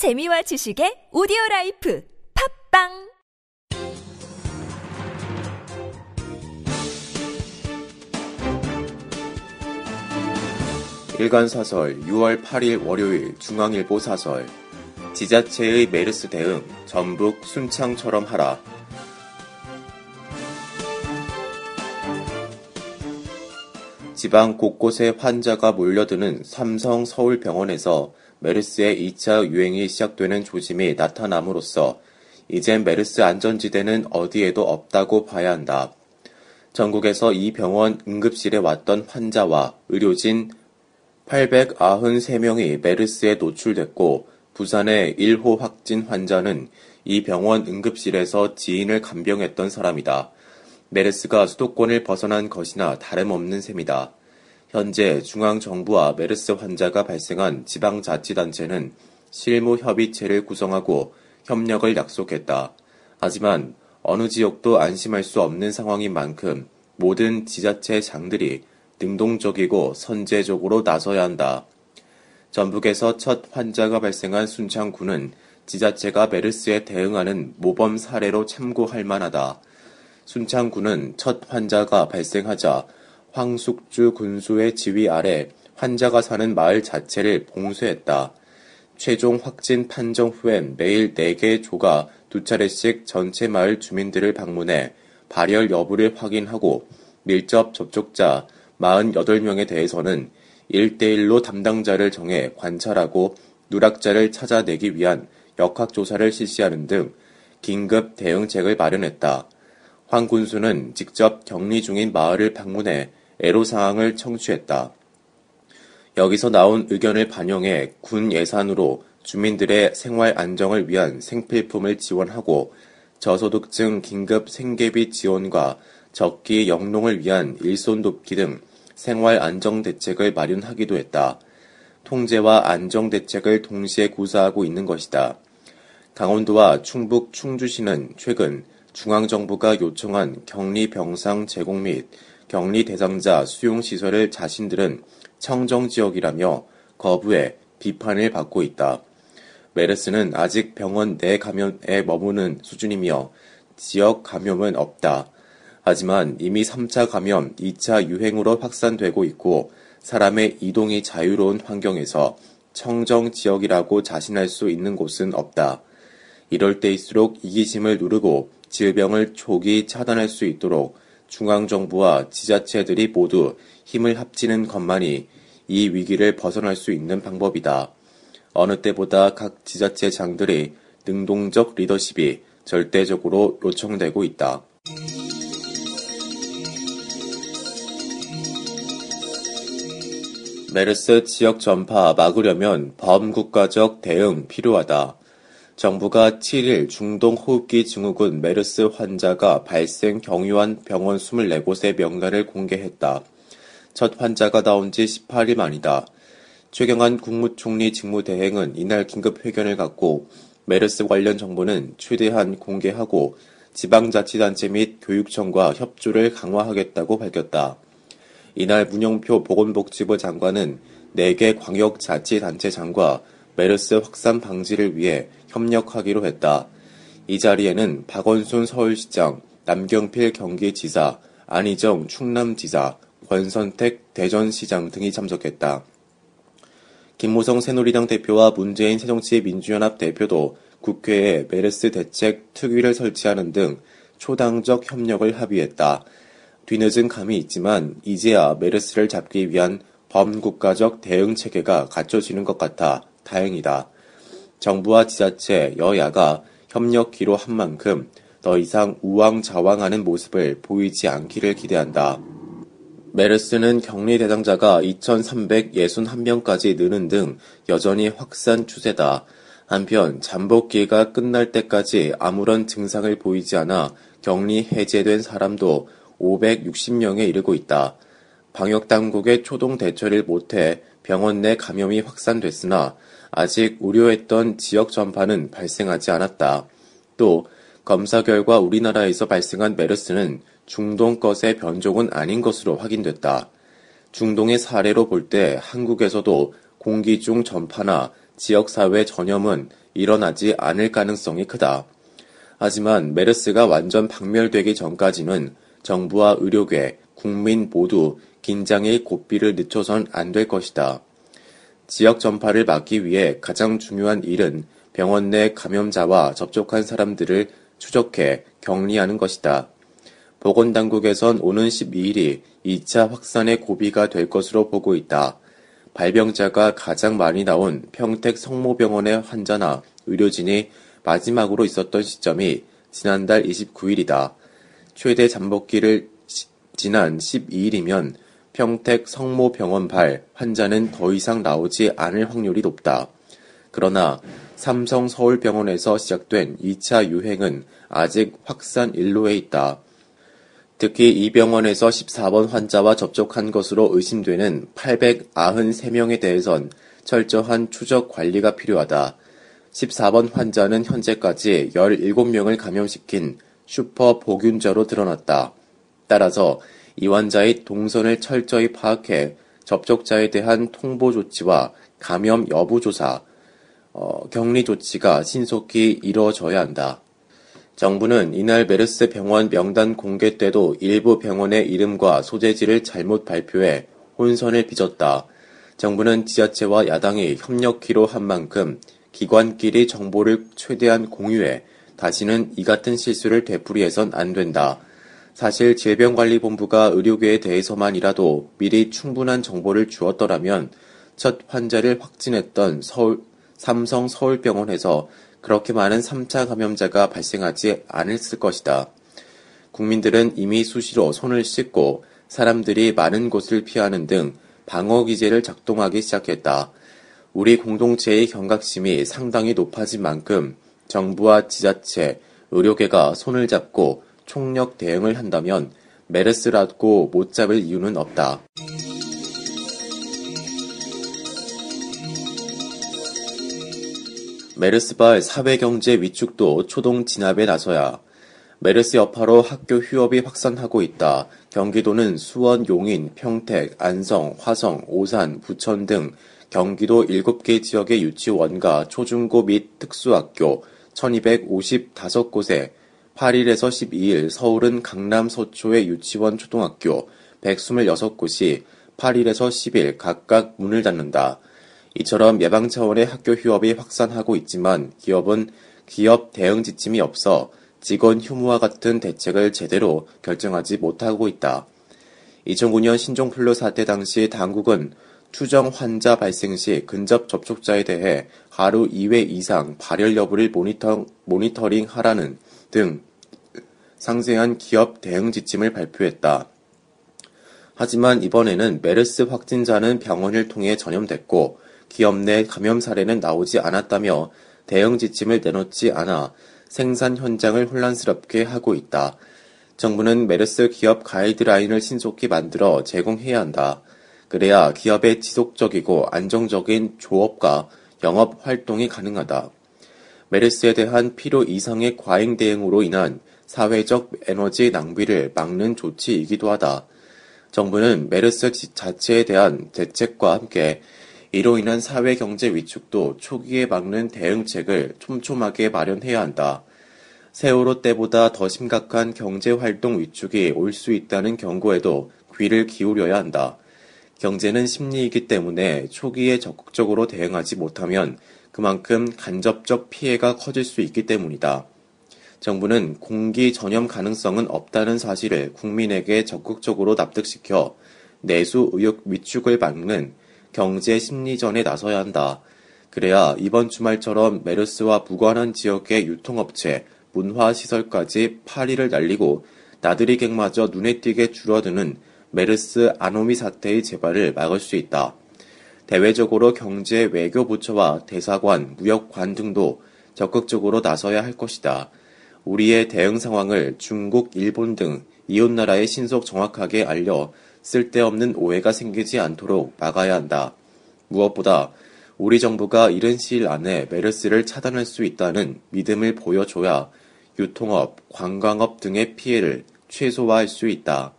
재미와 지식의 오디오 라이프 팟빵! 일간 사설 6월 8일 월요일 중앙일보 사설. 지자체의 메르스 대응 전북 순창처럼 하라. 지방 곳곳에 환자가 몰려드는 삼성 서울병원에서 메르스의 2차 유행이 시작되는 조짐이 나타남으로써 이젠 메르스 안전지대는 어디에도 없다고 봐야 한다. 전국에서 이 병원 응급실에 왔던 환자와 의료진 893명이 메르스에 노출됐고 부산의 1호 확진 환자는 이 병원 응급실에서 지인을 간병했던 사람이다. 메르스가 수도권을 벗어난 것이나 다름없는 셈이다. 현재 중앙정부와 메르스 환자가 발생한 지방자치단체는 실무협의체를 구성하고 협력을 약속했다. 하지만 어느 지역도 안심할 수 없는 상황인 만큼 모든 지자체 장들이 능동적이고 선제적으로 나서야 한다. 전북에서 첫 환자가 발생한 순창군은 지자체가 메르스에 대응하는 모범 사례로 참고할 만하다. 순창군은 첫 환자가 발생하자 황숙주 군수의 지휘 아래 환자가 사는 마을 자체를 봉쇄했다. 최종 확진 판정 후엔 매일 4개 조가 두 차례씩 전체 마을 주민들을 방문해 발열 여부를 확인하고 밀접 접촉자 48명에 대해서는 1대1로 담당자를 정해 관찰하고 누락자를 찾아내기 위한 역학조사를 실시하는 등 긴급 대응책을 마련했다. 황 군수는 직접 격리 중인 마을을 방문해 애로사항을 청취했다. 여기서 나온 의견을 반영해 군 예산으로 주민들의 생활 안정을 위한 생필품을 지원하고 저소득층 긴급 생계비 지원과 적기 영농을 위한 일손 돕기 등 생활 안정 대책을 마련하기도 했다. 통제와 안정 대책을 동시에 구사하고 있는 것이다. 강원도와 충북 충주시는 최근 중앙정부가 요청한 격리 병상 제공 및 격리 대상자 수용 시설을 자신들은 청정 지역이라며 거부해 비판을 받고 있다. 메르스는 아직 병원 내 감염에 머무는 수준이며 지역 감염은 없다. 하지만 이미 3차 감염, 2차 유행으로 확산되고 있고 사람의 이동이 자유로운 환경에서 청정 지역이라고 자신할 수 있는 곳은 없다. 이럴 때일수록 이기심을 누르고 질병을 초기 차단할 수 있도록 중앙정부와 지자체들이 모두 힘을 합치는 것만이 이 위기를 벗어날 수 있는 방법이다. 어느 때보다 각 지자체 장들이 능동적 리더십이 절대적으로 요청되고 있다. 메르스 지역 전파 막으려면 범국가적 대응 필요하다. 정부가 7일 중동 호흡기 증후군 메르스 환자가 발생 경유한 병원 24곳의 명단을 공개했다. 첫 환자가 나온 지 18일 만이다. 최경환 국무총리 직무대행은 이날 긴급 회견을 갖고 메르스 관련 정보는 최대한 공개하고 지방자치단체 및 교육청과 협조를 강화하겠다고 밝혔다. 이날 문영표 보건복지부 장관은 4개 광역자치단체장과 메르스 확산 방지를 위해 협력하기로 했다. 이 자리에는 박원순 서울시장, 남경필 경기지사, 안희정 충남지사, 권선택 대전시장 등이 참석했다. 김무성 새누리당 대표와 문재인 새정치민주연합 대표도 국회에 메르스 대책 특위를 설치하는 등 초당적 협력을 합의했다. 뒤늦은 감이 있지만 이제야 메르스를 잡기 위한 범국가적 대응 체계가 갖춰지는 것 같아 다행이다. 정부와 지자체, 여야가 협력기로 한 만큼 더 이상 우왕좌왕하는 모습을 보이지 않기를 기대한다. 메르스는 격리 대상자가 2,361명까지 느는 등 여전히 확산 추세다. 한편 잠복기가 끝날 때까지 아무런 증상을 보이지 않아 격리 해제된 사람도 560명에 이르고 있다. 방역 당국의 초동 대처를 못해 병원 내 감염이 확산됐으나 아직 우려했던 지역 전파는 발생하지 않았다. 또 검사 결과 우리나라에서 발생한 메르스는 중동 것의 변종은 아닌 것으로 확인됐다. 중동의 사례로 볼 때 한국에서도 공기 중 전파나 지역사회 전염은 일어나지 않을 가능성이 크다. 하지만 메르스가 완전 박멸되기 전까지는 정부와 의료계, 국민 모두 긴장의 고삐를 늦춰선 안 될 것이다. 지역 전파를 막기 위해 가장 중요한 일은 병원 내 감염자와 접촉한 사람들을 추적해 격리하는 것이다. 보건당국에선 오는 12일이 2차 확산의 고비가 될 것으로 보고 있다. 발병자가 가장 많이 나온 평택 성모병원의 환자나 의료진이 마지막으로 있었던 시점이 지난달 29일이다. 최대 잠복기를 지난 12일이면 평택 성모병원 발 환자는 더 이상 나오지 않을 확률이 높다. 그러나 삼성 서울병원에서 시작된 2차 유행은 아직 확산 일로에 있다. 특히 이 병원에서 14번 환자와 접촉한 것으로 의심되는 893명에 대해선 철저한 추적 관리가 필요하다. 14번 환자는 현재까지 17명을 감염시킨 슈퍼 보균자로 드러났다. 따라서 이 환자의 동선을 철저히 파악해 접촉자에 대한 통보 조치와 감염 여부 조사, 어, 격리 조치가 신속히 이루어져야 한다. 정부는 이날 메르스 병원 명단 공개 때도 일부 병원의 이름과 소재지를 잘못 발표해 혼선을 빚었다. 정부는 지자체와 야당이 협력키로 한 만큼 기관끼리 정보를 최대한 공유해 다시는 이 같은 실수를 되풀이해선 안 된다. 사실 질병관리본부가 의료계에 대해서만이라도 미리 충분한 정보를 주었더라면 첫 환자를 확진했던 서울, 삼성 서울병원에서 그렇게 많은 3차 감염자가 발생하지 않았을 것이다. 국민들은 이미 수시로 손을 씻고 사람들이 많은 곳을 피하는 등 방어 기제를 작동하기 시작했다. 우리 공동체의 경각심이 상당히 높아진 만큼 정부와 지자체, 의료계가 손을 잡고 총력 대응을 한다면 메르스라고 못 잡을 이유는 없다. 메르스발 사회경제 위축도 초동 진압에 나서야 메르스 여파로 학교 휴업이 확산하고 있다. 경기도는 수원, 용인, 평택, 안성, 화성, 오산, 부천 등 경기도 7개 지역의 유치원과 초중고 및 특수학교 1255곳에 8일에서 12일 서울은 강남 서초의 유치원 초등학교 126곳이 8일에서 10일 각각 문을 닫는다. 이처럼 예방 차원의 학교 휴업이 확산하고 있지만 기업은 기업 대응 지침이 없어 직원 휴무와 같은 대책을 제대로 결정하지 못하고 있다. 2009년 신종플루 사태 당시 당국은 투정 환자 발생 시 근접 접촉자에 대해 하루 2회 이상 발열 여부를 모니터, 모니터링 하라는 등 상세한 기업 대응 지침을 발표했다. 하지만 이번에는 메르스 확진자는 병원을 통해 전염됐고 기업 내 감염 사례는 나오지 않았다며 대응 지침을 내놓지 않아 생산 현장을 혼란스럽게 하고 있다. 정부는 메르스 기업 가이드라인을 신속히 만들어 제공해야 한다. 그래야 기업의 지속적이고 안정적인 조업과 영업 활동이 가능하다. 메르스에 대한 필요 이상의 과잉 대응으로 인한 사회적 에너지 낭비를 막는 조치이기도 하다. 정부는 메르스 자체에 대한 대책과 함께 이로 인한 사회 경제 위축도 초기에 막는 대응책을 촘촘하게 마련해야 한다. 세월호 때보다 더 심각한 경제 활동 위축이 올 수 있다는 경고에도 귀를 기울여야 한다. 경제는 심리이기 때문에 초기에 적극적으로 대응하지 못하면 그만큼 간접적 피해가 커질 수 있기 때문이다. 정부는 공기 전염 가능성은 없다는 사실을 국민에게 적극적으로 납득시켜 내수 의욕 위축을 막는 경제 심리전에 나서야 한다. 그래야 이번 주말처럼 메르스와 무관한 지역의 유통업체, 문화시설까지 파리를 날리고 나들이 객마저 눈에 띄게 줄어드는 메르스 아노미 사태의 재발을 막을 수 있다. 대외적으로 경제 외교부처와 대사관, 무역관 등도 적극적으로 나서야 할 것이다. 우리의 대응 상황을 중국, 일본 등 이웃나라에 신속 정확하게 알려 쓸데없는 오해가 생기지 않도록 막아야 한다. 무엇보다 우리 정부가 이른 시일 안에 메르스를 차단할 수 있다는 믿음을 보여줘야 유통업, 관광업 등의 피해를 최소화할 수 있다.